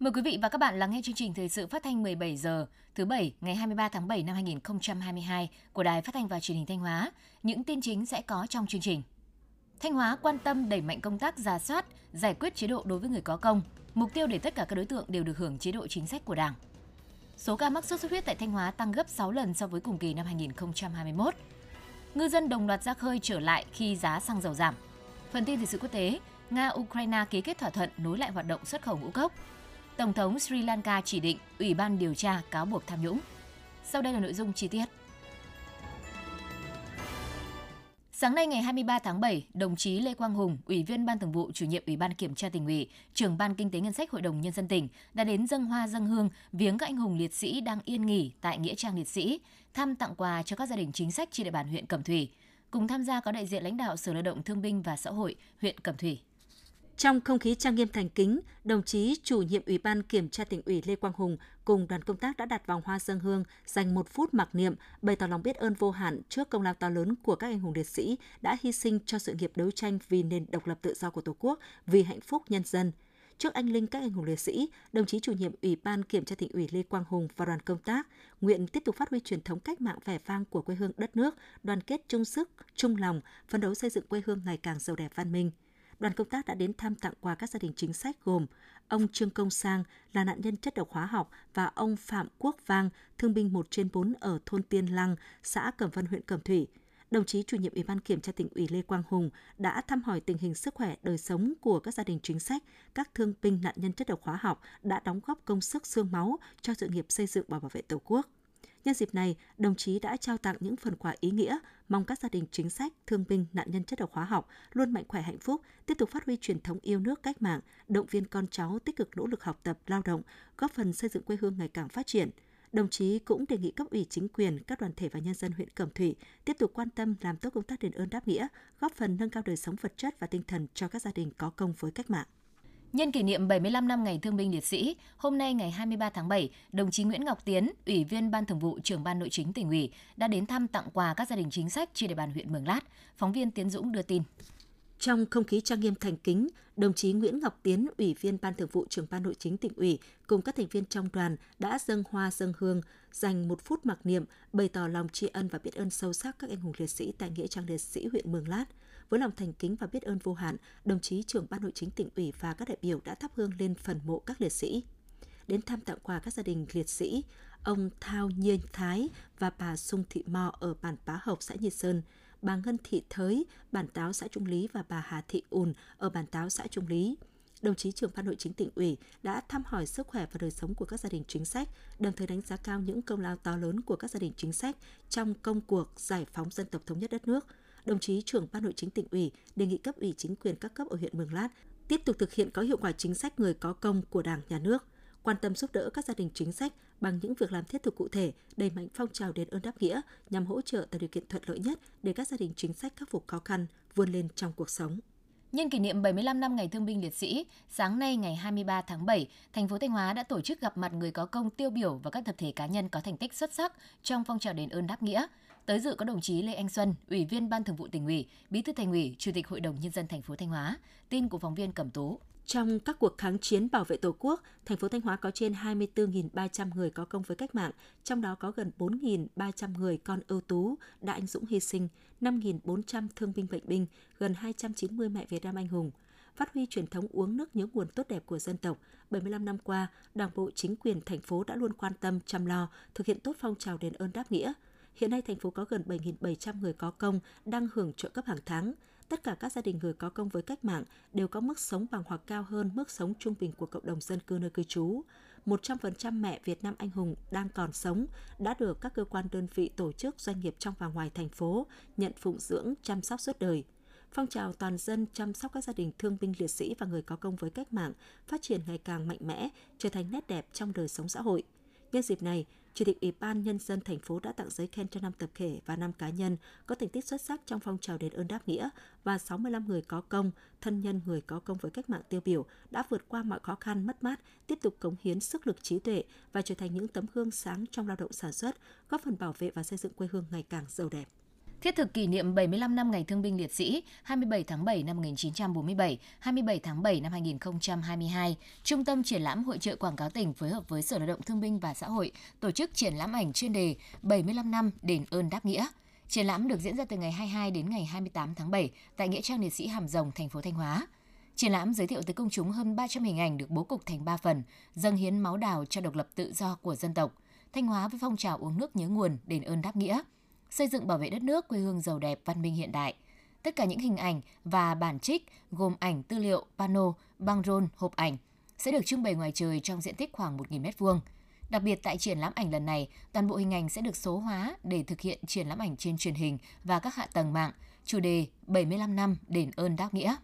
Mời quý vị và các bạn lắng nghe chương trình thời sự phát thanh 17 giờ thứ bảy ngày 23 tháng 7 năm 2022 của Đài Phát thanh và Truyền hình Thanh Hóa. Những tin chính sẽ có trong chương trình. Thanh Hóa quan tâm đẩy mạnh công tác giả soát, giải quyết chế độ đối với người có công, mục tiêu để tất cả các đối tượng đều được hưởng chế độ chính sách của Đảng. Số ca mắc sốt xuất huyết tại Thanh Hóa tăng gấp 6 lần so với cùng kỳ năm 2021. Ngư dân đồng loạt ra khơi trở lại khi giá xăng dầu giảm. Phần tin thời sự quốc tế, Nga-Ukraine ký kết thỏa thuận nối lại hoạt động xuất khẩu ngũ cốc. Tổng thống Sri Lanka chỉ định Ủy ban điều tra cáo buộc tham nhũng. Sau đây là nội dung chi tiết. Sáng nay ngày 23 tháng 7, đồng chí Lê Quang Hùng, Ủy viên Ban Thường vụ, Chủ nhiệm Ủy ban Kiểm tra tỉnh ủy, trưởng Ban Kinh tế Ngân sách Hội đồng Nhân dân tỉnh đã đến dâng hoa dâng hương viếng các anh hùng liệt sĩ đang yên nghỉ tại Nghĩa trang liệt sĩ, thăm tặng quà cho các gia đình chính sách trên địa bàn huyện Cẩm Thủy. Cùng tham gia có đại diện lãnh đạo Sở Lao động Thương binh và Xã hội huyện Cẩm Thủy. Trong không khí trang nghiêm thành kính, đồng chí chủ nhiệm Ủy ban Kiểm tra tỉnh ủy Lê Quang Hùng cùng đoàn công tác đã đặt vòng hoa dân hương, dành một phút mặc niệm, bày tỏ lòng biết ơn vô hạn trước công lao to lớn của các anh hùng liệt sĩ đã hy sinh cho sự nghiệp đấu tranh vì nền độc lập tự do của Tổ quốc, vì hạnh phúc nhân dân. Trước anh linh các anh hùng liệt sĩ, đồng chí chủ nhiệm Ủy ban Kiểm tra tỉnh ủy Lê Quang Hùng và đoàn công tác nguyện tiếp tục phát huy truyền thống cách mạng vẻ vang của quê hương đất nước, đoàn kết chung sức, chung lòng, phấn đấu xây dựng quê hương ngày càng giàu đẹp văn minh đoàn công tác đã đến thăm tặng quà các gia đình chính sách gồm ông Trương Công Sang là nạn nhân chất độc hóa học và ông Phạm Quốc Vang, thương binh 1 trên 4 ở thôn Tiên Lăng, xã Cẩm Vân, huyện Cẩm Thủy. Đồng chí chủ nhiệm Ủy ban Kiểm tra tỉnh ủy Lê Quang Hùng đã thăm hỏi tình hình sức khỏe đời sống của các gia đình chính sách, các thương binh nạn nhân chất độc hóa học đã đóng góp công sức xương máu cho sự nghiệp xây dựng và bảo vệ Tổ quốc. Nhân dịp này, đồng chí đã trao tặng những phần quà ý nghĩa, mong các gia đình chính sách, thương binh, nạn nhân chất độc hóa học luôn mạnh khỏe hạnh phúc, tiếp tục phát huy truyền thống yêu nước cách mạng, động viên con cháu tích cực nỗ lực học tập, lao động, góp phần xây dựng quê hương ngày càng phát triển. Đồng chí cũng đề nghị cấp ủy chính quyền, các đoàn thể và nhân dân huyện Cẩm Thủy tiếp tục quan tâm làm tốt công tác đền ơn đáp nghĩa, góp phần nâng cao đời sống vật chất và tinh thần cho các gia đình có công với cách mạng. Nhân kỷ niệm 75 năm ngày thương binh liệt sĩ, hôm nay ngày 23 tháng 7, đồng chí Nguyễn Ngọc Tiến, Ủy viên Ban Thường vụ trưởng Ban Nội chính tỉnh ủy đã đến thăm tặng quà các gia đình chính sách trên địa bàn huyện Mường Lát. Phóng viên Tiến Dũng đưa tin. Trong không khí trang nghiêm thành kính, đồng chí Nguyễn Ngọc Tiến, Ủy viên Ban Thường vụ trưởng Ban Nội chính tỉnh ủy cùng các thành viên trong đoàn đã dâng hoa dâng hương, dành một phút mặc niệm, bày tỏ lòng tri ân và biết ơn sâu sắc các anh hùng liệt sĩ tại nghĩa trang liệt sĩ huyện Mường Lát – với lòng thành kính và biết ơn vô hạn, đồng chí trưởng ban nội chính tỉnh ủy và các đại biểu đã thắp hương lên phần mộ các liệt sĩ. Đến thăm tặng quà các gia đình liệt sĩ, ông Thao Nhiên Thái và bà Sung Thị Mò ở bản Pá Hộc, xã Nhiệt Sơn, bà Ngân Thị Thới, bản Táo, xã Trung Lý và bà Hà Thị Ùn ở bản Táo, xã Trung Lý đồng chí trưởng ban nội chính tỉnh ủy đã thăm hỏi sức khỏe và đời sống của các gia đình chính sách, đồng thời đánh giá cao những công lao to lớn của các gia đình chính sách trong công cuộc giải phóng dân tộc thống nhất đất nước, đồng chí trưởng ban nội chính tỉnh ủy đề nghị cấp ủy chính quyền các cấp ở huyện Mường Lát tiếp tục thực hiện có hiệu quả chính sách người có công của Đảng, Nhà nước, quan tâm giúp đỡ các gia đình chính sách bằng những việc làm thiết thực cụ thể, đẩy mạnh phong trào đền ơn đáp nghĩa nhằm hỗ trợ tạo điều kiện thuận lợi nhất để các gia đình chính sách khắc phục khó khăn, vươn lên trong cuộc sống. Nhân kỷ niệm 75 năm ngày thương binh liệt sĩ, sáng nay ngày 23 tháng 7, thành phố Thanh Hóa đã tổ chức gặp mặt người có công tiêu biểu và các tập thể cá nhân có thành tích xuất sắc trong phong trào đền ơn đáp nghĩa. Tới dự có đồng chí Lê Anh Xuân, Ủy viên Ban Thường vụ tỉnh ủy, Bí thư Thành ủy, Chủ tịch Hội đồng nhân dân thành phố Thanh Hóa. Tin của phóng viên Cẩm Tú. Trong các cuộc kháng chiến bảo vệ Tổ quốc, thành phố Thanh Hóa có trên 24.300 người có công với cách mạng, trong đó có gần 4.300 người con ưu tú đã anh dũng hy sinh, 5.400 thương binh bệnh binh, gần 290 mẹ Việt Nam anh hùng. Phát huy truyền thống uống nước nhớ nguồn tốt đẹp của dân tộc, 75 năm qua, Đảng bộ chính quyền thành phố đã luôn quan tâm chăm lo, thực hiện tốt phong trào đền ơn đáp nghĩa – Hiện nay thành phố có gần 7.700 người có công đang hưởng trợ cấp hàng tháng. Tất cả các gia đình người có công với cách mạng đều có mức sống bằng hoặc cao hơn mức sống trung bình của cộng đồng dân cư nơi cư trú. 100% mẹ Việt Nam anh hùng đang còn sống đã được các cơ quan đơn vị tổ chức doanh nghiệp trong và ngoài thành phố nhận phụng dưỡng chăm sóc suốt đời. Phong trào toàn dân chăm sóc các gia đình thương binh liệt sĩ và người có công với cách mạng phát triển ngày càng mạnh mẽ, trở thành nét đẹp trong đời sống xã hội. Nhân dịp này, Chủ tịch Ủy ban Nhân dân thành phố đã tặng giấy khen cho 5 tập thể và 5 cá nhân có thành tích xuất sắc trong phong trào đền ơn đáp nghĩa và 65 người có công, thân nhân người có công với cách mạng tiêu biểu đã vượt qua mọi khó khăn mất mát, tiếp tục cống hiến sức lực trí tuệ và trở thành những tấm gương sáng trong lao động sản xuất, góp phần bảo vệ và xây dựng quê hương ngày càng giàu đẹp thiết thực kỷ niệm 75 năm Ngày Thương binh Liệt sĩ 27 tháng 7 năm 1947, 27 tháng 7 năm 2022, Trung tâm Triển lãm Hội trợ Quảng cáo tỉnh phối hợp với Sở Lao động Thương binh và Xã hội tổ chức triển lãm ảnh chuyên đề 75 năm đền ơn đáp nghĩa. Triển lãm được diễn ra từ ngày 22 đến ngày 28 tháng 7 tại Nghĩa trang Liệt sĩ Hàm Rồng, thành phố Thanh Hóa. Triển lãm giới thiệu tới công chúng hơn 300 hình ảnh được bố cục thành 3 phần, dâng hiến máu đào cho độc lập tự do của dân tộc, Thanh Hóa với phong trào uống nước nhớ nguồn, đền ơn đáp nghĩa – xây dựng bảo vệ đất nước quê hương giàu đẹp, văn minh hiện đại. Tất cả những hình ảnh và bản trích gồm ảnh tư liệu, pano, băng rôn, hộp ảnh sẽ được trưng bày ngoài trời trong diện tích khoảng 1.000 m2. Đặc biệt tại triển lãm ảnh lần này, toàn bộ hình ảnh sẽ được số hóa để thực hiện triển lãm ảnh trên truyền hình và các hạ tầng mạng, chủ đề 75 năm đền ơn đáp nghĩa.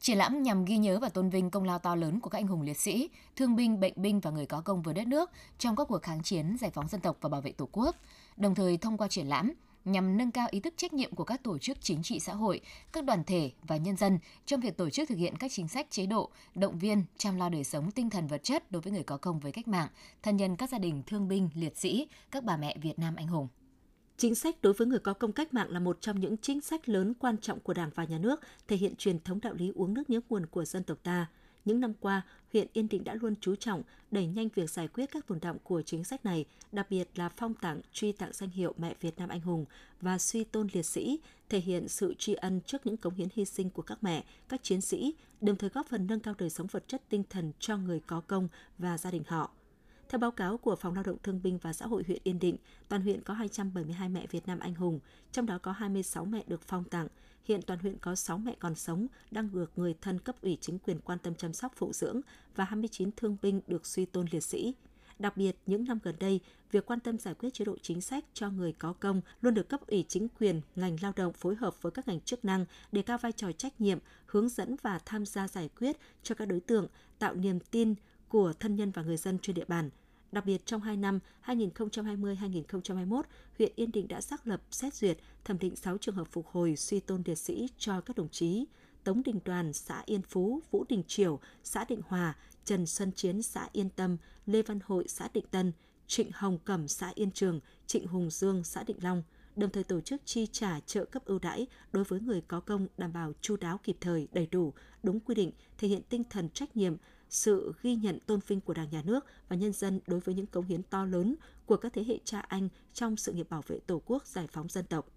Triển lãm nhằm ghi nhớ và tôn vinh công lao to lớn của các anh hùng liệt sĩ, thương binh, bệnh binh và người có công với đất nước trong các cuộc kháng chiến, giải phóng dân tộc và bảo vệ Tổ quốc. Đồng thời thông qua triển lãm nhằm nâng cao ý thức trách nhiệm của các tổ chức chính trị xã hội, các đoàn thể và nhân dân trong việc tổ chức thực hiện các chính sách chế độ, động viên, chăm lo đời sống tinh thần vật chất đối với người có công với cách mạng, thân nhân các gia đình thương binh, liệt sĩ, các bà mẹ Việt Nam anh hùng. Chính sách đối với người có công cách mạng là một trong những chính sách lớn quan trọng của Đảng và Nhà nước, thể hiện truyền thống đạo lý uống nước nhớ nguồn của dân tộc ta. Những năm qua, huyện Yên Định đã luôn chú trọng đẩy nhanh việc giải quyết các tồn động của chính sách này, đặc biệt là phong tặng, truy tặng danh hiệu mẹ Việt Nam anh hùng và suy tôn liệt sĩ, thể hiện sự tri ân trước những cống hiến hy sinh của các mẹ, các chiến sĩ, đồng thời góp phần nâng cao đời sống vật chất tinh thần cho người có công và gia đình họ. Theo báo cáo của Phòng Lao động Thương binh và Xã hội huyện Yên Định, toàn huyện có 272 mẹ Việt Nam anh hùng, trong đó có 26 mẹ được phong tặng. Hiện toàn huyện có 6 mẹ còn sống, đang được người thân cấp ủy chính quyền quan tâm chăm sóc phụ dưỡng và 29 thương binh được suy tôn liệt sĩ. Đặc biệt, những năm gần đây, việc quan tâm giải quyết chế độ chính sách cho người có công luôn được cấp ủy chính quyền, ngành lao động phối hợp với các ngành chức năng để cao vai trò trách nhiệm, hướng dẫn và tham gia giải quyết cho các đối tượng, tạo niềm tin, của thân nhân và người dân trên địa bàn. Đặc biệt trong 2 năm 2020-2021, huyện Yên Định đã xác lập, xét duyệt, thẩm định 6 trường hợp phục hồi suy tôn liệt sĩ cho các đồng chí Tống Đình Đoàn, xã Yên Phú, Vũ Đình Triều, xã Định Hòa, Trần Xuân Chiến, xã Yên Tâm, Lê Văn Hội, xã Định Tân, Trịnh Hồng Cẩm, xã Yên Trường, Trịnh Hùng Dương, xã Định Long, đồng thời tổ chức chi trả trợ cấp ưu đãi đối với người có công đảm bảo chu đáo kịp thời, đầy đủ, đúng quy định, thể hiện tinh thần trách nhiệm, sự ghi nhận tôn vinh của Đảng, Nhà nước và nhân dân đối với những cống hiến to lớn của các thế hệ cha anh trong sự nghiệp bảo vệ Tổ quốc, giải phóng dân tộc.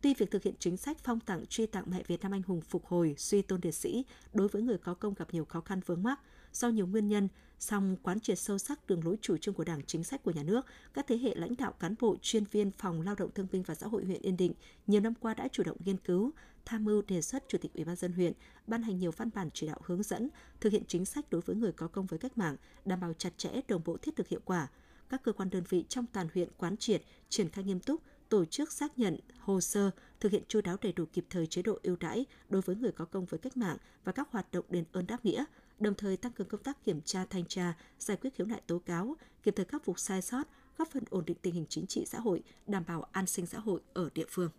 Tuy việc thực hiện chính sách phong tặng truy tặng mẹ Việt Nam anh hùng phục hồi, suy tôn liệt sĩ đối với người có công gặp nhiều khó khăn vướng mắc do nhiều nguyên nhân, song quán triệt sâu sắc đường lối chủ trương của Đảng, chính sách của nhà nước, các thế hệ lãnh đạo cán bộ chuyên viên phòng lao động thương binh và xã hội huyện Yên Định nhiều năm qua đã chủ động nghiên cứu, tham mưu đề xuất Chủ tịch Ủy ban dân huyện ban hành nhiều văn bản chỉ đạo hướng dẫn thực hiện chính sách đối với người có công với cách mạng, đảm bảo chặt chẽ, đồng bộ thiết thực hiệu quả. Các cơ quan đơn vị trong toàn huyện quán triệt, triển khai nghiêm túc, tổ chức xác nhận hồ sơ, thực hiện chu đáo đầy đủ kịp thời chế độ ưu đãi đối với người có công với cách mạng và các hoạt động đền ơn đáp nghĩa, đồng thời tăng cường công tác kiểm tra thanh tra, giải quyết khiếu nại tố cáo, kịp thời khắc phục sai sót, góp phần ổn định tình hình chính trị xã hội, đảm bảo an sinh xã hội ở địa phương.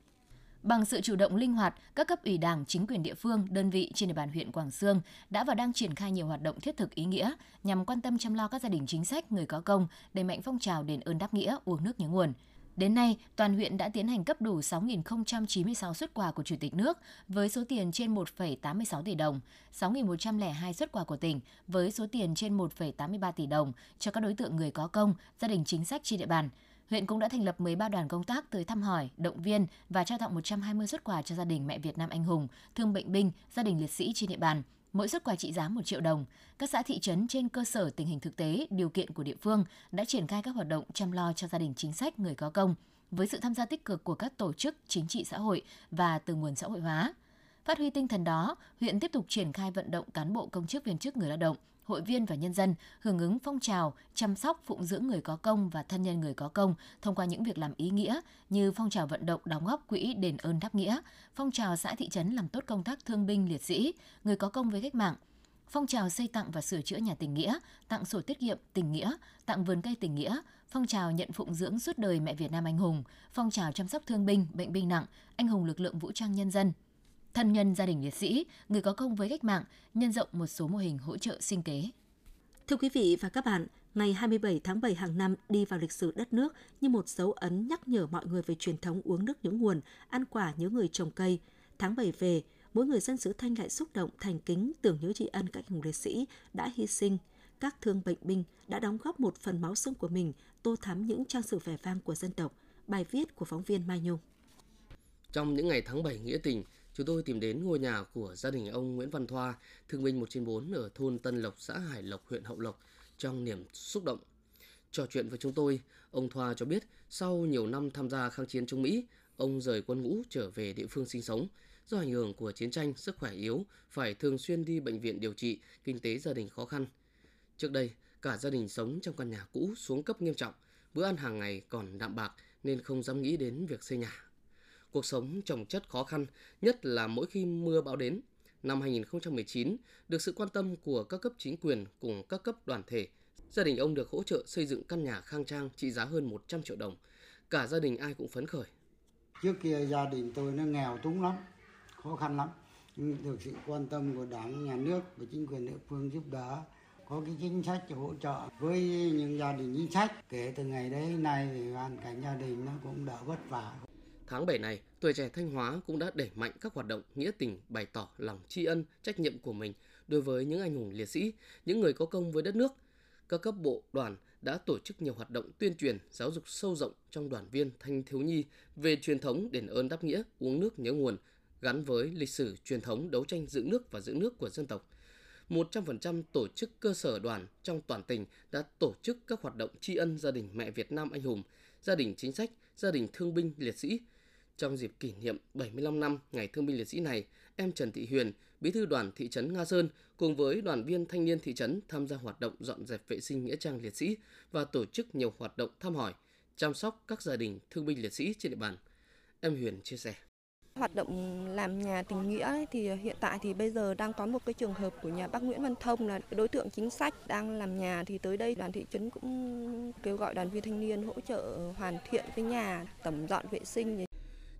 Bằng sự chủ động linh hoạt, các cấp ủy Đảng, chính quyền địa phương, đơn vị trên địa bàn huyện Quảng Sương đã và đang triển khai nhiều hoạt động thiết thực ý nghĩa nhằm quan tâm chăm lo các gia đình chính sách, người có công, đẩy mạnh phong trào đền ơn đáp nghĩa, uống nước nhớ nguồn. Đến nay, toàn huyện đã tiến hành cấp đủ 6.096 xuất quà của Chủ tịch nước với số tiền trên 1,86 tỷ đồng, 6.102 xuất quà của tỉnh với số tiền trên 1,83 tỷ đồng cho các đối tượng người có công, gia đình chính sách trên địa bàn. Huyện cũng đã thành lập 13 đoàn công tác tới thăm hỏi, động viên và trao tặng 120 xuất quà cho gia đình mẹ Việt Nam anh hùng, thương bệnh binh, gia đình liệt sĩ trên địa bàn mỗi xuất quà trị giá 1 triệu đồng. Các xã thị trấn trên cơ sở tình hình thực tế, điều kiện của địa phương đã triển khai các hoạt động chăm lo cho gia đình chính sách người có công với sự tham gia tích cực của các tổ chức chính trị xã hội và từ nguồn xã hội hóa. Phát huy tinh thần đó, huyện tiếp tục triển khai vận động cán bộ công chức viên chức người lao động hội viên và nhân dân hưởng ứng phong trào chăm sóc phụng dưỡng người có công và thân nhân người có công thông qua những việc làm ý nghĩa như phong trào vận động đóng góp quỹ đền ơn đáp nghĩa, phong trào xã thị trấn làm tốt công tác thương binh liệt sĩ, người có công với cách mạng, phong trào xây tặng và sửa chữa nhà tình nghĩa, tặng sổ tiết kiệm tình nghĩa, tặng vườn cây tình nghĩa, phong trào nhận phụng dưỡng suốt đời mẹ Việt Nam anh hùng, phong trào chăm sóc thương binh, bệnh binh nặng, anh hùng lực lượng vũ trang nhân dân, thân nhân gia đình liệt sĩ, người có công với cách mạng, nhân rộng một số mô hình hỗ trợ sinh kế. Thưa quý vị và các bạn, Ngày 27 tháng 7 hàng năm đi vào lịch sử đất nước như một dấu ấn nhắc nhở mọi người về truyền thống uống nước nhớ nguồn, ăn quả nhớ người trồng cây. Tháng 7 về, mỗi người dân xứ Thanh lại xúc động thành kính tưởng nhớ tri ân các hùng liệt sĩ đã hy sinh, các thương bệnh binh đã đóng góp một phần máu xương của mình tô thắm những trang sử vẻ vang của dân tộc. Bài viết của phóng viên Mai Nhung. Trong những ngày tháng 7 nghĩa tình, chúng tôi tìm đến ngôi nhà của gia đình ông Nguyễn Văn Thoa, thương binh 1 trên 4 ở thôn Tân Lộc, xã Hải Lộc, huyện Hậu Lộc, trong niềm xúc động. Trò chuyện với chúng tôi, ông Thoa cho biết sau nhiều năm tham gia kháng chiến chống Mỹ, ông rời quân ngũ trở về địa phương sinh sống. Do ảnh hưởng của chiến tranh, sức khỏe yếu, phải thường xuyên đi bệnh viện điều trị, kinh tế gia đình khó khăn. Trước đây, cả gia đình sống trong căn nhà cũ xuống cấp nghiêm trọng, bữa ăn hàng ngày còn đạm bạc nên không dám nghĩ đến việc xây nhà. Cuộc sống trồng chất khó khăn, nhất là mỗi khi mưa bão đến. Năm 2019, được sự quan tâm của các cấp chính quyền cùng các cấp đoàn thể, gia đình ông được hỗ trợ xây dựng căn nhà khang trang trị giá hơn 100 triệu đồng. Cả gia đình ai cũng phấn khởi. Trước kia gia đình tôi nó nghèo túng lắm, khó khăn lắm. Nhưng được sự quan tâm của đảng, nhà nước và chính quyền địa phương giúp đỡ có cái chính sách hỗ trợ với những gia đình chính sách kể từ ngày đấy nay thì hoàn cảnh gia đình nó cũng đỡ vất vả Tháng 7 này, tuổi trẻ Thanh Hóa cũng đã đẩy mạnh các hoạt động nghĩa tình bày tỏ lòng tri ân, trách nhiệm của mình đối với những anh hùng liệt sĩ, những người có công với đất nước. Các cấp bộ, đoàn đã tổ chức nhiều hoạt động tuyên truyền, giáo dục sâu rộng trong đoàn viên thanh thiếu nhi về truyền thống đền ơn đáp nghĩa, uống nước nhớ nguồn, gắn với lịch sử truyền thống đấu tranh giữ nước và giữ nước của dân tộc. 100% tổ chức cơ sở đoàn trong toàn tỉnh đã tổ chức các hoạt động tri ân gia đình mẹ Việt Nam anh hùng, gia đình chính sách, gia đình thương binh liệt sĩ, trong dịp kỷ niệm 75 năm Ngày Thương binh Liệt sĩ này, em Trần Thị Huyền, bí thư đoàn thị trấn Nga Sơn cùng với đoàn viên thanh niên thị trấn tham gia hoạt động dọn dẹp vệ sinh nghĩa trang liệt sĩ và tổ chức nhiều hoạt động thăm hỏi, chăm sóc các gia đình thương binh liệt sĩ trên địa bàn. Em Huyền chia sẻ. Hoạt động làm nhà tình nghĩa thì hiện tại thì bây giờ đang có một cái trường hợp của nhà bác Nguyễn Văn Thông là đối tượng chính sách đang làm nhà thì tới đây đoàn thị trấn cũng kêu gọi đoàn viên thanh niên hỗ trợ hoàn thiện cái nhà, tẩm dọn vệ sinh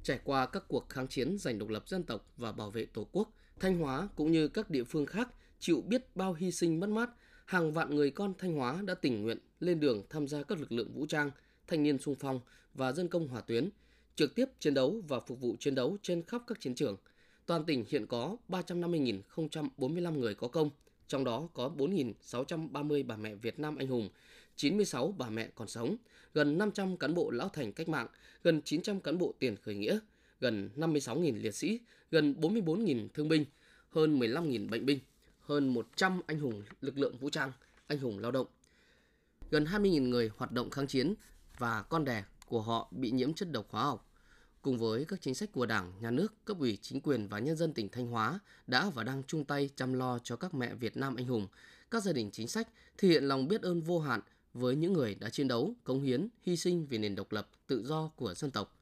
Trải qua các cuộc kháng chiến giành độc lập dân tộc và bảo vệ Tổ quốc, Thanh Hóa cũng như các địa phương khác chịu biết bao hy sinh mất mát, hàng vạn người con Thanh Hóa đã tình nguyện lên đường tham gia các lực lượng vũ trang, thanh niên sung phong và dân công hỏa tuyến, trực tiếp chiến đấu và phục vụ chiến đấu trên khắp các chiến trường. Toàn tỉnh hiện có 350.045 người có công, trong đó có 4.630 bà mẹ Việt Nam anh hùng, 96 bà mẹ còn sống, gần 500 cán bộ lão thành cách mạng, gần 900 cán bộ tiền khởi nghĩa, gần 56.000 liệt sĩ, gần 44.000 thương binh, hơn 15.000 bệnh binh, hơn 100 anh hùng lực lượng vũ trang, anh hùng lao động. Gần 20.000 người hoạt động kháng chiến và con đẻ của họ bị nhiễm chất độc hóa học. Cùng với các chính sách của Đảng, Nhà nước, cấp ủy, chính quyền và nhân dân tỉnh Thanh Hóa đã và đang chung tay chăm lo cho các mẹ Việt Nam anh hùng, các gia đình chính sách thể hiện lòng biết ơn vô hạn với những người đã chiến đấu, cống hiến, hy sinh vì nền độc lập, tự do của dân tộc.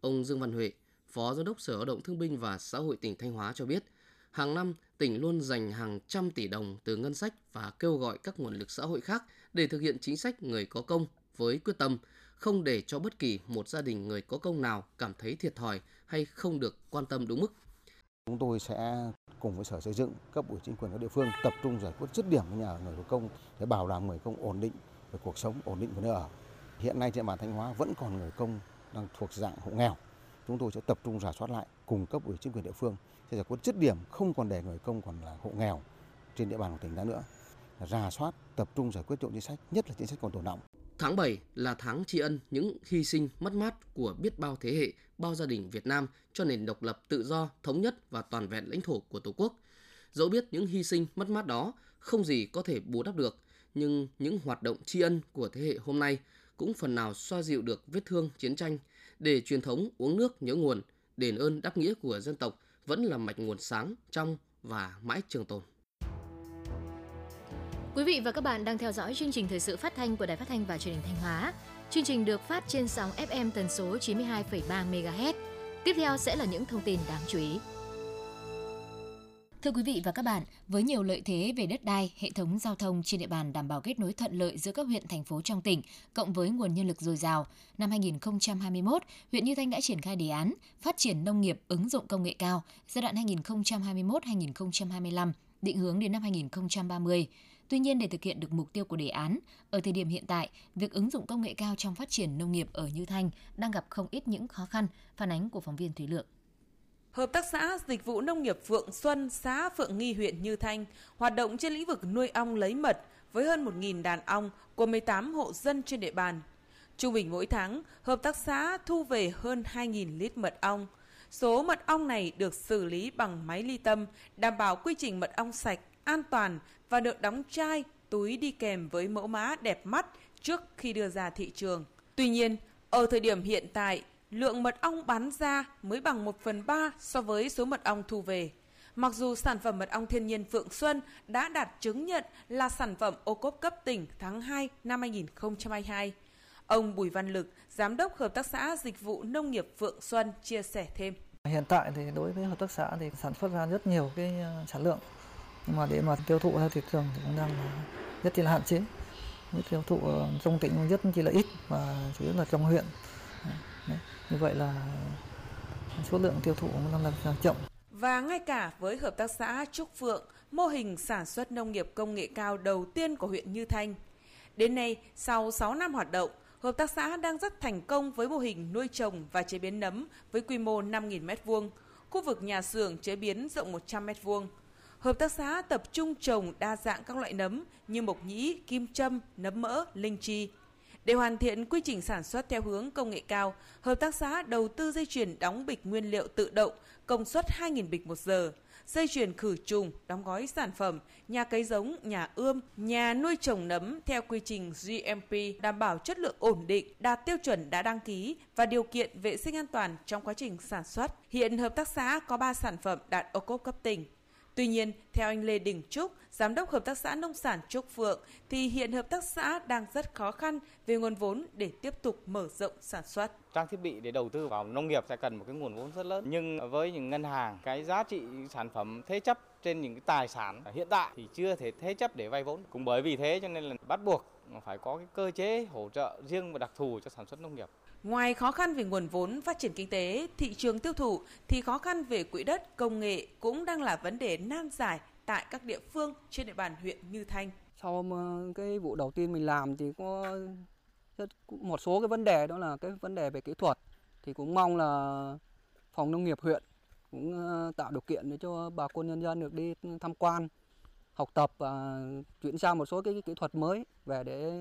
Ông Dương Văn Huệ, Phó Giám đốc Sở Lao động Thương binh và Xã hội tỉnh Thanh Hóa cho biết, hàng năm tỉnh luôn dành hàng trăm tỷ đồng từ ngân sách và kêu gọi các nguồn lực xã hội khác để thực hiện chính sách người có công với quyết tâm không để cho bất kỳ một gia đình người có công nào cảm thấy thiệt thòi hay không được quan tâm đúng mức. Chúng tôi sẽ cùng với Sở Xây dựng, cấp ủy chính quyền các địa phương tập trung giải quyết dứt điểm nhà nhà người có công để bảo đảm người công ổn định về cuộc sống, ổn định về nơi ở. Hiện nay trên bàn Thanh Hóa vẫn còn người công đang thuộc dạng hộ nghèo. Chúng tôi sẽ tập trung rà soát lại cùng cấp ủy chính quyền địa phương sẽ giải quyết dứt điểm không còn để người công còn là hộ nghèo trên địa bàn của tỉnh đã nữa. Rà soát, tập trung giải quyết chỗ chính sách, nhất là chính sách còn tồn động. Tháng 7 là tháng tri ân những hy sinh mất mát của biết bao thế hệ, bao gia đình Việt Nam cho nền độc lập tự do, thống nhất và toàn vẹn lãnh thổ của Tổ quốc. Dẫu biết những hy sinh mất mát đó không gì có thể bù đắp được, nhưng những hoạt động tri ân của thế hệ hôm nay cũng phần nào xoa dịu được vết thương chiến tranh để truyền thống uống nước nhớ nguồn, đền ơn đáp nghĩa của dân tộc vẫn là mạch nguồn sáng, trong và mãi trường tồn. Quý vị và các bạn đang theo dõi chương trình thời sự phát thanh của Đài Phát thanh và Truyền hình Thanh Hóa. Chương trình được phát trên sóng FM tần số 92,3 MHz. Tiếp theo sẽ là những thông tin đáng chú ý. Thưa quý vị và các bạn, với nhiều lợi thế về đất đai, hệ thống giao thông trên địa bàn đảm bảo kết nối thuận lợi giữa các huyện thành phố trong tỉnh, cộng với nguồn nhân lực dồi dào, năm 2021, huyện Như Thanh đã triển khai đề án phát triển nông nghiệp ứng dụng công nghệ cao giai đoạn 2021-2025, định hướng đến năm 2030 Tuy nhiên để thực hiện được mục tiêu của đề án, ở thời điểm hiện tại, việc ứng dụng công nghệ cao trong phát triển nông nghiệp ở Như Thanh đang gặp không ít những khó khăn, phản ánh của phóng viên Thủy Lượng. Hợp tác xã Dịch vụ Nông nghiệp Phượng Xuân, xã Phượng Nghi, huyện Như Thanh, hoạt động trên lĩnh vực nuôi ong lấy mật với hơn 1.000 đàn ong của 18 hộ dân trên địa bàn. Trung bình mỗi tháng, hợp tác xã thu về hơn 2.000 lít mật ong. Số mật ong này được xử lý bằng máy ly tâm, đảm bảo quy trình mật ong sạch, an toàn và được đóng chai, túi đi kèm với mẫu mã đẹp mắt trước khi đưa ra thị trường. Tuy nhiên, ở thời điểm hiện tại, lượng mật ong bán ra mới bằng 1 phần 3 so với số mật ong thu về. Mặc dù sản phẩm mật ong thiên nhiên Phượng Xuân đã đạt chứng nhận là sản phẩm ô cốp cấp tỉnh tháng 2 năm 2022. Ông Bùi Văn Lực, Giám đốc Hợp tác xã Dịch vụ Nông nghiệp Phượng Xuân chia sẻ thêm. Hiện tại thì đối với hợp tác xã thì sản xuất ra rất nhiều cái ờ, sản lượng nhưng mà để mà tiêu thụ ra thị trường thì cũng đang rất là hạn chế tiêu thụ ờ, trong tỉnh rất chỉ là ít và chủ yếu là trong huyện như vậy là số lượng tiêu thụ cũng đang là chậm và ngay cả với hợp tác xã Trúc Phượng, mô hình sản xuất nông nghiệp công nghệ cao đầu tiên của huyện Như Thanh. Đến nay, sau 6 năm hoạt động, hợp tác xã đang rất thành công với mô hình nuôi trồng và chế biến nấm với quy mô 5.000 m2, khu vực nhà xưởng chế biến rộng 100 m2. Hợp tác xã tập trung trồng đa dạng các loại nấm như mộc nhĩ, kim châm, nấm mỡ, linh chi. Để hoàn thiện quy trình sản xuất theo hướng công nghệ cao, hợp tác xã đầu tư dây chuyền đóng bịch nguyên liệu tự động công suất 2.000 bịch một giờ, dây chuyền khử trùng, đóng gói sản phẩm, nhà cấy giống, nhà ươm, nhà nuôi trồng nấm theo quy trình GMP đảm bảo chất lượng ổn định, đạt tiêu chuẩn đã đăng ký và điều kiện vệ sinh an toàn trong quá trình sản xuất. Hiện hợp tác xã có 3 sản phẩm đạt ô cốp cấp tỉnh. Tuy nhiên, theo anh Lê Đình Trúc, Giám đốc Hợp tác xã Nông sản Trúc Phượng, thì hiện hợp tác xã đang rất khó khăn về nguồn vốn để tiếp tục mở rộng sản xuất. Trang thiết bị để đầu tư vào nông nghiệp sẽ cần một cái nguồn vốn rất lớn. Nhưng với những ngân hàng, cái giá trị sản phẩm thế chấp trên những cái tài sản hiện tại thì chưa thể thế chấp để vay vốn. Cũng bởi vì thế cho nên là bắt buộc phải có cái cơ chế hỗ trợ riêng và đặc thù cho sản xuất nông nghiệp. Ngoài khó khăn về nguồn vốn phát triển kinh tế, thị trường tiêu thụ thì khó khăn về quỹ đất, công nghệ cũng đang là vấn đề nan giải tại các địa phương trên địa bàn huyện Như Thanh. Sau ờ, cái vụ đầu tiên mình làm thì có rất một số cái vấn đề đó là cái vấn đề về kỹ thuật thì cũng mong là phòng nông nghiệp huyện cũng ờ, tạo điều kiện để cho bà con nhân dân được đi tham quan học tập và chuyển sang một số cái kỹ thuật mới về để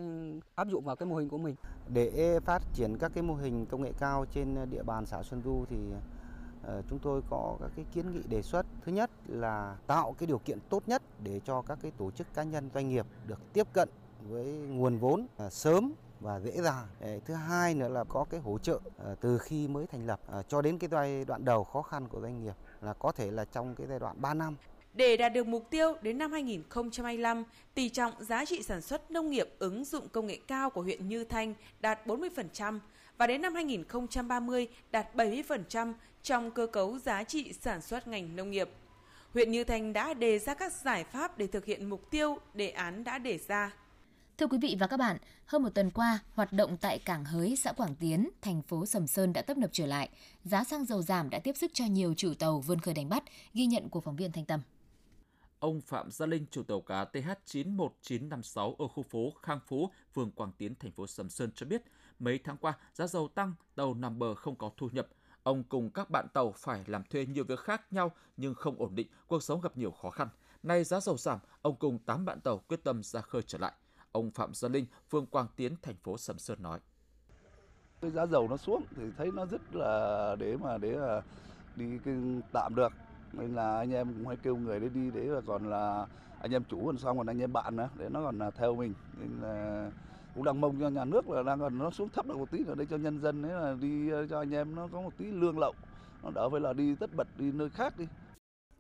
áp dụng vào cái mô hình của mình. Để phát triển các cái mô hình công nghệ cao trên địa bàn xã Xuân Du thì ờ, chúng tôi có các cái kiến nghị đề xuất. Thứ nhất là tạo cái điều kiện tốt nhất để cho các cái tổ chức cá nhân, doanh nghiệp được tiếp cận với nguồn vốn ờ, sớm và dễ dàng. Ờ, thứ hai nữa là có cái hỗ trợ từ khi mới thành lập cho đến cái giai đoạn đầu khó khăn của doanh nghiệp là có thể là trong cái giai đoạn 3 năm để đạt được mục tiêu đến năm 2025, tỷ trọng giá trị sản xuất nông nghiệp ứng dụng công nghệ cao của huyện Như Thanh đạt 40% và đến năm 2030 đạt 70% trong cơ cấu giá trị sản xuất ngành nông nghiệp. Huyện Như Thanh đã đề ra các giải pháp để thực hiện mục tiêu đề án đã đề ra. Thưa quý vị và các bạn, hơn một tuần qua, hoạt động tại cảng Hới, xã Quảng Tiến, thành phố Sầm Sơn đã tấp nập trở lại. Giá xăng dầu giảm đã tiếp sức cho nhiều chủ tàu vươn khơi đánh bắt, ghi nhận của phóng viên Thanh Tâm. Ông Phạm Gia Linh, chủ tàu cá TH91956 ở khu phố Khang Phú, phường Quảng Tiến, thành phố Sầm Sơn cho biết, mấy tháng qua giá dầu tăng, tàu nằm bờ không có thu nhập. Ông cùng các bạn tàu phải làm thuê nhiều việc khác nhau nhưng không ổn định, cuộc sống gặp nhiều khó khăn. Nay giá dầu giảm, ông cùng 8 bạn tàu quyết tâm ra khơi trở lại. Ông Phạm Gia Linh, phường Quảng Tiến, thành phố Sầm Sơn nói. Cái giá dầu nó xuống thì thấy nó rất là để mà để là đi tạm được nên là anh em cũng hay kêu người để đi để và còn là anh em chủ còn xong còn anh em bạn nữa để nó còn là theo mình nên là cũng đang mong cho nhà nước là đang còn nó xuống thấp được một tí ở đây cho nhân dân đấy là đi ờ, cho anh em nó có một tí lương lậu nó đỡ phải là đi tất bật đi nơi khác đi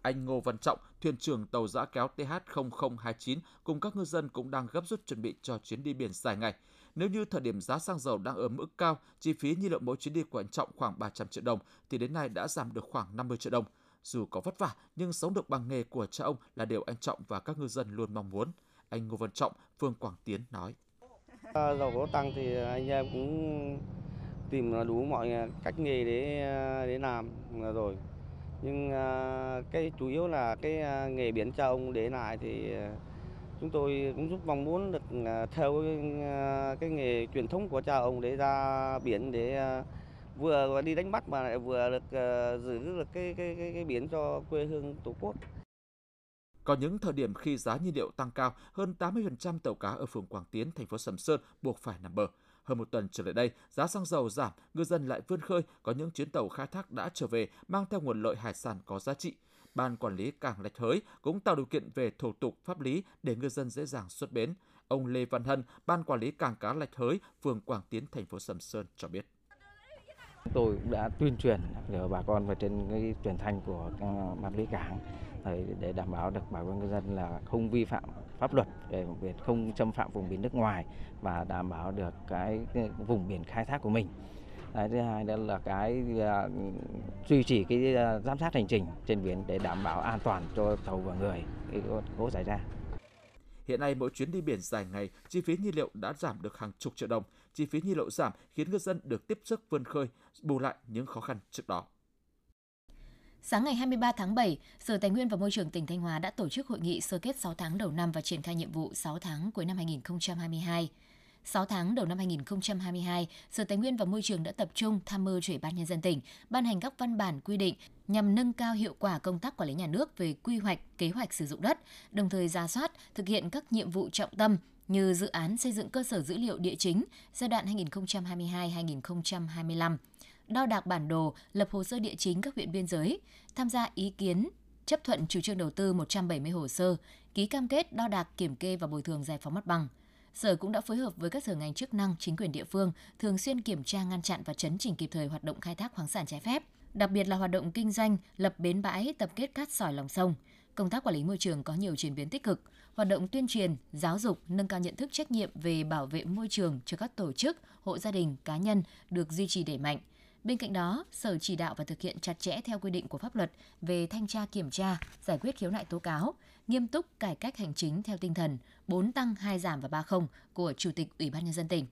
anh Ngô Văn Trọng, thuyền trưởng tàu giã kéo TH0029 cùng các ngư dân cũng đang gấp rút chuẩn bị cho chuyến đi biển dài ngày. Nếu như thời điểm giá xăng dầu đang ở mức cao, chi phí nhiên liệu mỗi chuyến đi của anh Trọng khoảng 300 triệu đồng, thì đến nay đã giảm được khoảng 50 triệu đồng. Dù có vất vả, nhưng sống được bằng nghề của cha ông là điều anh Trọng và các ngư dân luôn mong muốn. Anh Ngô Văn Trọng, phường Quảng Tiến nói. À, Dầu có tăng thì anh em cũng tìm đủ mọi cách nghề để để làm rồi. Nhưng à, cái chủ yếu là cái à, nghề biển cha ông để lại thì chúng tôi cũng rất mong muốn được theo cái nghề truyền thống của cha ông để ra biển để vừa đi đánh bắt mà lại vừa được ờ, giữ được cái cái cái, cái biển cho quê hương tổ quốc. Có những thời điểm khi giá nhiên liệu tăng cao, hơn 80% tàu cá ở phường Quảng Tiến, thành phố Sầm Sơn buộc phải nằm bờ. Hơn một tuần trở lại đây, giá xăng dầu giảm, ngư dân lại vươn khơi, có những chuyến tàu khai thác đã trở về mang theo nguồn lợi hải sản có giá trị. Ban quản lý cảng Lạch Hới cũng tạo điều kiện về thủ tục pháp lý để ngư dân dễ dàng xuất bến. Ông Lê Văn Hân, ban quản lý cảng cá Lạch Hới, phường Quảng Tiến, thành phố Sầm Sơn cho biết. Tôi cũng đã tuyên truyền nhờ bà con về trên cái truyền thanh của ờ, ban lý cảng để đảm bảo được bà con ngư dân là không vi phạm pháp luật về việc không xâm phạm vùng biển nước ngoài và đảm bảo được cái ờ, vùng biển khai thác của mình. Đấy, thứ hai đó là cái uh, duy trì cái uh, giám sát hành trình trên biển để đảm bảo an toàn cho tàu và người khi có cố xảy ra. Hiện nay mỗi chuyến đi biển dài ngày, chi phí nhiên liệu đã giảm được hàng chục triệu đồng. Chi phí nhiên liệu giảm khiến ngư dân được tiếp sức vươn khơi, bù lại những khó khăn trước đó. Sáng ngày 23 tháng 7, Sở Tài nguyên và Môi trường tỉnh Thanh Hóa đã tổ chức hội nghị sơ kết 6 tháng đầu năm và triển khai nhiệm vụ 6 tháng cuối năm 2022. 6 tháng đầu năm 2022, Sở Tài nguyên và Môi trường đã tập trung tham mưu cho Ủy ban Nhân dân tỉnh ban hành các văn bản quy định nhằm nâng cao hiệu quả công tác quản lý nhà nước về quy hoạch, kế hoạch sử dụng đất, đồng thời ra soát, thực hiện các nhiệm vụ trọng tâm như dự án xây dựng cơ sở dữ liệu địa chính giai đoạn 2022-2025, đo đạc bản đồ, lập hồ sơ địa chính các huyện biên giới, tham gia ý kiến chấp thuận chủ trương đầu tư 170 hồ sơ, ký cam kết đo đạc kiểm kê và bồi thường giải phóng mặt bằng – Sở cũng đã phối hợp với các sở ngành chức năng, chính quyền địa phương thường xuyên kiểm tra ngăn chặn và chấn chỉnh kịp thời hoạt động khai thác khoáng sản trái phép, đặc biệt là hoạt động kinh doanh, lập bến bãi, tập kết cát sỏi lòng sông. Công tác quản lý môi trường có nhiều chuyển biến tích cực, hoạt động tuyên truyền, giáo dục, nâng cao nhận thức trách nhiệm về bảo vệ môi trường cho các tổ chức, hộ gia đình, cá nhân được duy trì đẩy mạnh – Bên cạnh đó, Sở chỉ đạo và thực hiện chặt chẽ theo quy định của pháp luật về thanh tra kiểm tra, giải quyết khiếu nại tố cáo, nghiêm túc cải cách hành chính theo tinh thần 4 tăng 2 giảm và 3 không của Chủ tịch Ủy ban nhân dân tỉnh.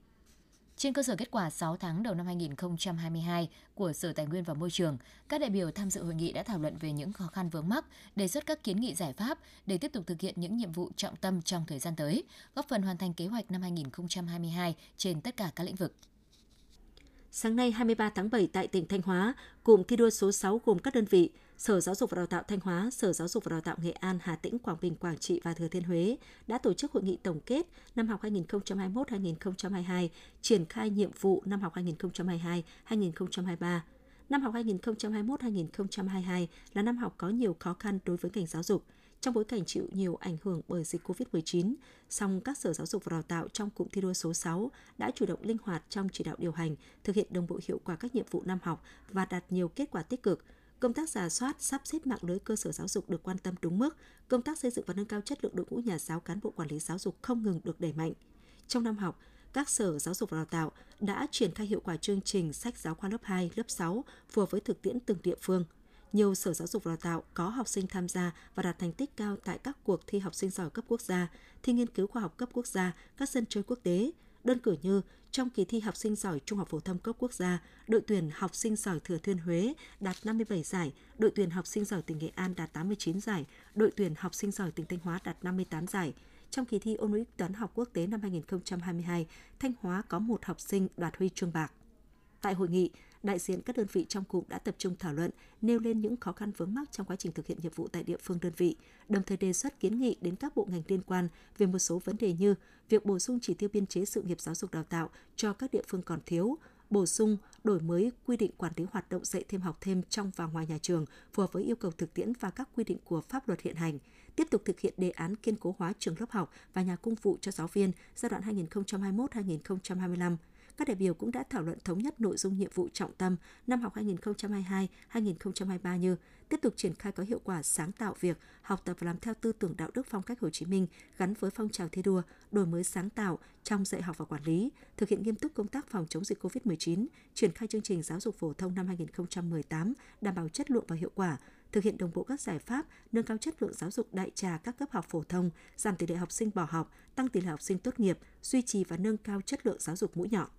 Trên cơ sở kết quả 6 tháng đầu năm 2022 của Sở Tài nguyên và Môi trường, các đại biểu tham dự hội nghị đã thảo luận về những khó khăn vướng mắc, đề xuất các kiến nghị giải pháp để tiếp tục thực hiện những nhiệm vụ trọng tâm trong thời gian tới, góp phần hoàn thành kế hoạch năm 2022 trên tất cả các lĩnh vực. Sáng nay 23 tháng 7 tại tỉnh Thanh Hóa, cụm thi đua số 6 gồm các đơn vị Sở Giáo dục và Đào tạo Thanh Hóa, Sở Giáo dục và Đào tạo Nghệ An, Hà Tĩnh, Quảng Bình, Quảng Trị và Thừa Thiên Huế đã tổ chức hội nghị tổng kết năm học 2021-2022, triển khai nhiệm vụ năm học 2022-2023. Năm học 2021-2022 là năm học có nhiều khó khăn đối với ngành giáo dục – trong bối cảnh chịu nhiều ảnh hưởng bởi dịch COVID-19, song các sở giáo dục và đào tạo trong cụm thi đua số 6 đã chủ động linh hoạt trong chỉ đạo điều hành, thực hiện đồng bộ hiệu quả các nhiệm vụ năm học và đạt nhiều kết quả tích cực. Công tác giả soát, sắp xếp mạng lưới cơ sở giáo dục được quan tâm đúng mức, công tác xây dựng và nâng cao chất lượng đội ngũ nhà giáo cán bộ quản lý giáo dục không ngừng được đẩy mạnh. Trong năm học, các sở giáo dục và đào tạo đã triển khai hiệu quả chương trình sách giáo khoa lớp 2, lớp 6 phù hợp với thực tiễn từng địa phương – nhiều sở giáo dục và đào tạo có học sinh tham gia và đạt thành tích cao tại các cuộc thi học sinh giỏi cấp quốc gia, thi nghiên cứu khoa học cấp quốc gia, các sân chơi quốc tế. Đơn cử như trong kỳ thi học sinh giỏi trung học phổ thông cấp quốc gia, đội tuyển học sinh giỏi Thừa Thiên Huế đạt 57 giải, đội tuyển học sinh giỏi tỉnh Nghệ An đạt 89 giải, đội tuyển học sinh giỏi tỉnh Thanh Hóa đạt 58 giải. Trong kỳ thi ôn luyện toán học quốc tế năm 2022, Thanh Hóa có một học sinh đoạt huy chương bạc. Tại hội nghị, đại diện các đơn vị trong cụm đã tập trung thảo luận, nêu lên những khó khăn vướng mắc trong quá trình thực hiện nhiệm vụ tại địa phương đơn vị, đồng thời đề xuất kiến nghị đến các bộ ngành liên quan về một số vấn đề như việc bổ sung chỉ tiêu biên chế sự nghiệp giáo dục đào tạo cho các địa phương còn thiếu, bổ sung, đổi mới quy định quản lý hoạt động dạy thêm học thêm trong và ngoài nhà trường phù hợp với yêu cầu thực tiễn và các quy định của pháp luật hiện hành, tiếp tục thực hiện đề án kiên cố hóa trường lớp học và nhà cung vụ cho giáo viên giai đoạn 2021-2025 các đại biểu cũng đã thảo luận thống nhất nội dung nhiệm vụ trọng tâm năm học 2022-2023 như tiếp tục triển khai có hiệu quả sáng tạo việc học tập và làm theo tư tưởng đạo đức phong cách Hồ Chí Minh gắn với phong trào thi đua, đổi mới sáng tạo trong dạy học và quản lý, thực hiện nghiêm túc công tác phòng chống dịch COVID-19, triển khai chương trình giáo dục phổ thông năm 2018 đảm bảo chất lượng và hiệu quả, thực hiện đồng bộ các giải pháp nâng cao chất lượng giáo dục đại trà các cấp học phổ thông, giảm tỷ lệ học sinh bỏ học, tăng tỷ lệ học sinh tốt nghiệp, duy trì và nâng cao chất lượng giáo dục mũi nhọn.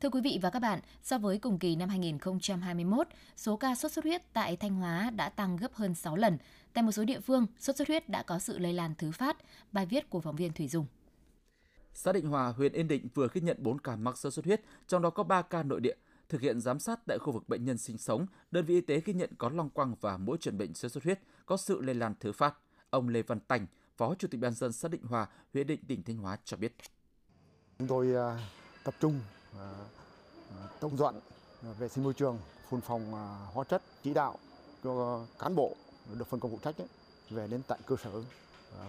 Thưa quý vị và các bạn, so với cùng kỳ năm 2021, số ca sốt xuất huyết tại Thanh Hóa đã tăng gấp hơn 6 lần. Tại một số địa phương, sốt xuất huyết đã có sự lây lan thứ phát. Bài viết của phóng viên Thủy Dung. Xã Định Hòa, huyện Yên Định vừa ghi nhận 4 ca mắc sốt xuất huyết, trong đó có 3 ca nội địa. Thực hiện giám sát tại khu vực bệnh nhân sinh sống, đơn vị y tế ghi nhận có long quăng và mỗi truyền bệnh sốt xuất huyết có sự lây lan thứ phát. Ông Lê Văn Tành, Phó Chủ tịch Ban dân xã Định Hòa, huyện Định, tỉnh Thanh Hóa cho biết. Chúng tôi à, tập trung tổng dọn vệ sinh môi trường, phun phòng hóa chất, chỉ đạo cho cán bộ được phân công phụ trách ấy, về đến tại cơ sở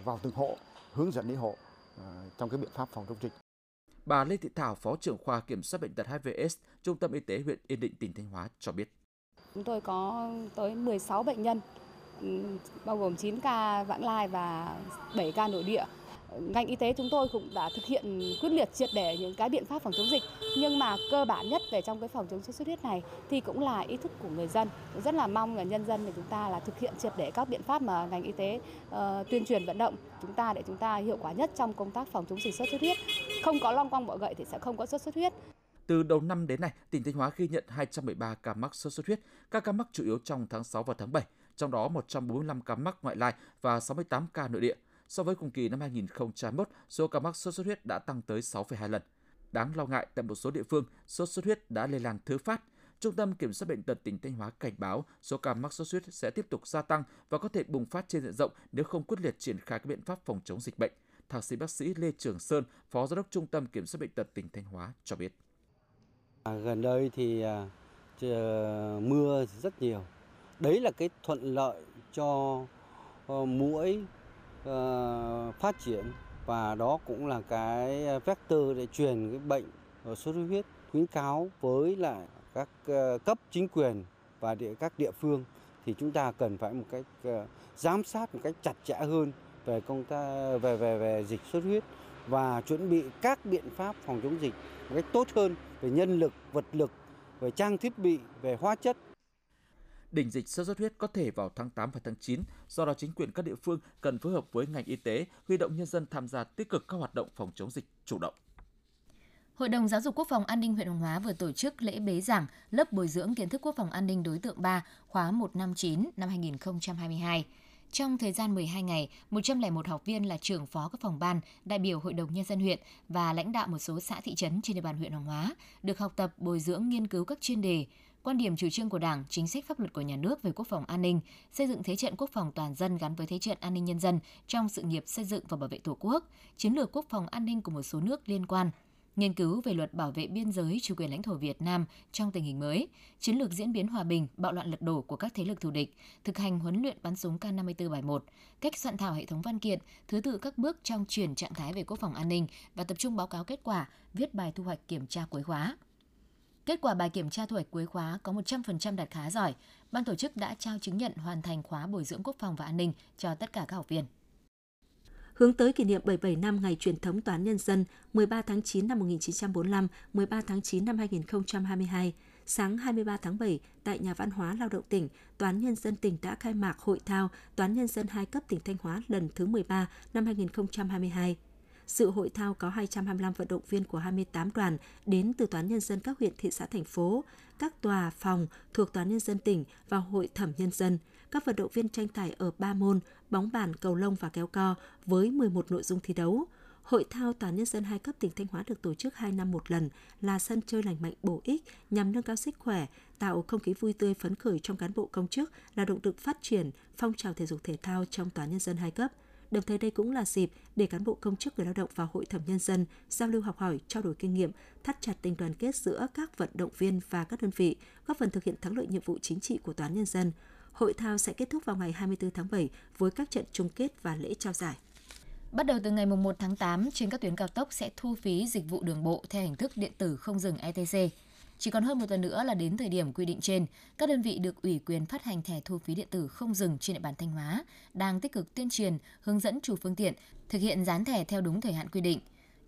vào từng hộ, hướng dẫn đến hộ trong cái biện pháp phòng chống dịch. Bà Lê Thị Thảo, Phó trưởng khoa kiểm soát bệnh tật HVS, Trung tâm Y tế huyện Yên Định, tỉnh Thanh Hóa cho biết. Chúng tôi có tới 16 bệnh nhân, bao gồm 9 ca vãng lai và 7 ca nội địa ngành y tế chúng tôi cũng đã thực hiện quyết liệt triệt để những cái biện pháp phòng chống dịch. Nhưng mà cơ bản nhất về trong cái phòng chống sốt xuất huyết này thì cũng là ý thức của người dân. Rất là mong là nhân dân của chúng ta là thực hiện triệt để các biện pháp mà ngành y tế uh, tuyên truyền vận động chúng ta để chúng ta hiệu quả nhất trong công tác phòng chống dịch sốt xuất huyết. Không có long quăng bọ gậy thì sẽ không có sốt xuất huyết. Từ đầu năm đến nay, tỉnh Thanh Hóa ghi nhận 213 ca mắc sốt xuất huyết, các ca mắc chủ yếu trong tháng 6 và tháng 7, trong đó 145 ca mắc ngoại lai và 68 ca nội địa. So với cùng kỳ năm 2021, số ca mắc sốt xuất huyết đã tăng tới 6,2 lần. Đáng lo ngại tại một số địa phương, sốt xuất huyết đã lây lan thứ phát. Trung tâm Kiểm soát bệnh tật tỉnh Thanh Hóa cảnh báo số ca mắc sốt xuất huyết sẽ tiếp tục gia tăng và có thể bùng phát trên diện rộng nếu không quyết liệt triển khai các biện pháp phòng chống dịch bệnh. Thạc sĩ bác sĩ Lê Trường Sơn, Phó Giám đốc Trung tâm Kiểm soát bệnh tật tỉnh Thanh Hóa cho biết. À, gần đây thì à, ờ, mưa rất nhiều. Đấy là cái thuận lợi cho uh, mũi Ờ, phát triển và đó cũng là cái vector để truyền cái bệnh sốt xuất huyết khuyến cáo với lại các ờ, cấp chính quyền và địa, các địa phương. Thì chúng ta cần phải một cách ờ, giám sát một cách chặt chẽ hơn về công tác về về về dịch xuất huyết và chuẩn bị các biện pháp phòng chống dịch một cách tốt hơn về nhân lực, vật lực, về trang thiết bị, về hóa chất đỉnh dịch sốt xuất huyết có thể vào tháng 8 và tháng 9, do đó chính quyền các địa phương cần phối hợp với ngành y tế, huy động nhân dân tham gia tích cực các hoạt động phòng chống dịch chủ động. Hội đồng Giáo dục Quốc phòng An ninh huyện Hoàng Hóa vừa tổ chức lễ bế giảng lớp bồi dưỡng kiến thức quốc phòng an ninh đối tượng 3 khóa 159 năm 2022. Trong thời gian 12 ngày, 101 học viên là trưởng phó các phòng ban, đại biểu Hội đồng Nhân dân huyện và lãnh đạo một số xã thị trấn trên địa bàn huyện Hoàng Hóa được học tập bồi dưỡng nghiên cứu các chuyên đề, quan điểm chủ trương của Đảng, chính sách pháp luật của nhà nước về quốc phòng an ninh, xây dựng thế trận quốc phòng toàn dân gắn với thế trận an ninh nhân dân trong sự nghiệp xây dựng và bảo vệ Tổ quốc, chiến lược quốc phòng an ninh của một số nước liên quan, nghiên cứu về luật bảo vệ biên giới chủ quyền lãnh thổ Việt Nam trong tình hình mới, chiến lược diễn biến hòa bình, bạo loạn lật đổ của các thế lực thù địch, thực hành huấn luyện bắn súng K54 bài 1, cách soạn thảo hệ thống văn kiện, thứ tự các bước trong chuyển trạng thái về quốc phòng an ninh và tập trung báo cáo kết quả, viết bài thu hoạch kiểm tra cuối khóa. Kết quả bài kiểm tra thu hoạch cuối khóa có 100% đạt khá giỏi. Ban tổ chức đã trao chứng nhận hoàn thành khóa bồi dưỡng quốc phòng và an ninh cho tất cả các học viên. Hướng tới kỷ niệm 77 năm ngày truyền thống Toán Nhân dân 13 tháng 9 năm 1945, 13 tháng 9 năm 2022, sáng 23 tháng 7 tại Nhà Văn hóa Lao động tỉnh, Toán Nhân dân tỉnh đã khai mạc hội thao Toán Nhân dân hai cấp tỉnh Thanh Hóa lần thứ 13 năm 2022. Sự hội thao có 225 vận động viên của 28 đoàn đến từ Toán Nhân dân các huyện, thị xã, thành phố, các tòa, phòng thuộc Toán Nhân dân tỉnh và Hội Thẩm Nhân dân. Các vận động viên tranh tài ở ba môn bóng bàn, cầu lông và kéo co với 11 nội dung thi đấu. Hội thao Toán Nhân dân hai cấp tỉnh Thanh Hóa được tổ chức 2 năm một lần là sân chơi lành mạnh bổ ích nhằm nâng cao sức khỏe, tạo không khí vui tươi phấn khởi trong cán bộ công chức là động lực phát triển phong trào thể dục thể thao trong Toán Nhân dân hai cấp – Đồng thời đây cũng là dịp để cán bộ công chức người lao động và hội thẩm nhân dân giao lưu học hỏi, trao đổi kinh nghiệm, thắt chặt tình đoàn kết giữa các vận động viên và các đơn vị, góp phần thực hiện thắng lợi nhiệm vụ chính trị của toán nhân dân. Hội thao sẽ kết thúc vào ngày 24 tháng 7 với các trận chung kết và lễ trao giải. Bắt đầu từ ngày 1 tháng 8, trên các tuyến cao tốc sẽ thu phí dịch vụ đường bộ theo hình thức điện tử không dừng ETC. Chỉ còn hơn một tuần nữa là đến thời điểm quy định trên, các đơn vị được ủy quyền phát hành thẻ thu phí điện tử không dừng trên địa bàn Thanh Hóa đang tích cực tuyên truyền, hướng dẫn chủ phương tiện thực hiện dán thẻ theo đúng thời hạn quy định.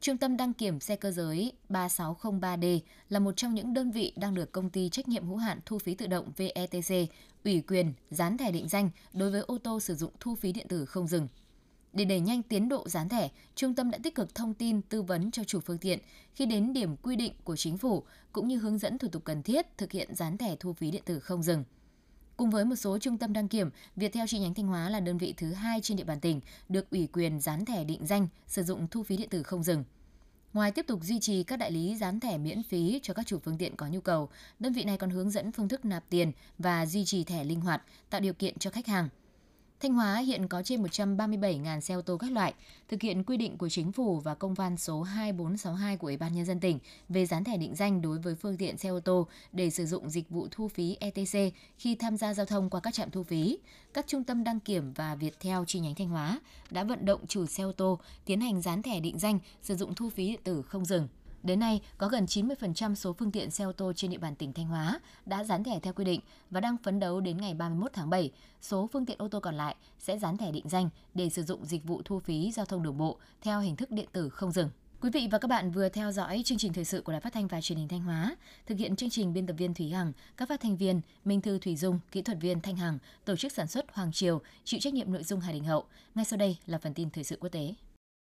Trung tâm đăng kiểm xe cơ giới 3603D là một trong những đơn vị đang được công ty trách nhiệm hữu hạn thu phí tự động VETC ủy quyền dán thẻ định danh đối với ô tô sử dụng thu phí điện tử không dừng. Để đẩy nhanh tiến độ dán thẻ, trung tâm đã tích cực thông tin tư vấn cho chủ phương tiện khi đến điểm quy định của chính phủ cũng như hướng dẫn thủ tục cần thiết thực hiện dán thẻ thu phí điện tử không dừng. Cùng với một số trung tâm đăng kiểm, Viettel chi nhánh Thanh Hóa là đơn vị thứ hai trên địa bàn tỉnh được ủy quyền dán thẻ định danh sử dụng thu phí điện tử không dừng. Ngoài tiếp tục duy trì các đại lý dán thẻ miễn phí cho các chủ phương tiện có nhu cầu, đơn vị này còn hướng dẫn phương thức nạp tiền và duy trì thẻ linh hoạt, tạo điều kiện cho khách hàng – Thanh Hóa hiện có trên 137.000 xe ô tô các loại, thực hiện quy định của chính phủ và công văn số 2462 của Ủy ban Nhân dân tỉnh về dán thẻ định danh đối với phương tiện xe ô tô để sử dụng dịch vụ thu phí ETC khi tham gia giao thông qua các trạm thu phí. Các trung tâm đăng kiểm và Viettel chi nhánh Thanh Hóa đã vận động chủ xe ô tô tiến hành dán thẻ định danh sử dụng thu phí điện tử không dừng. Đến nay, có gần 90% số phương tiện xe ô tô trên địa bàn tỉnh Thanh Hóa đã dán thẻ theo quy định và đang phấn đấu đến ngày 31 tháng 7, số phương tiện ô tô còn lại sẽ dán thẻ định danh để sử dụng dịch vụ thu phí giao thông đường bộ theo hình thức điện tử không dừng. Quý vị và các bạn vừa theo dõi chương trình thời sự của Đài Phát thanh và Truyền hình Thanh Hóa. Thực hiện chương trình biên tập viên Thúy Hằng, các phát thanh viên Minh Thư Thủy Dung, kỹ thuật viên Thanh Hằng, tổ chức sản xuất Hoàng Triều, chịu trách nhiệm nội dung Hà Đình Hậu. Ngay sau đây là phần tin thời sự quốc tế.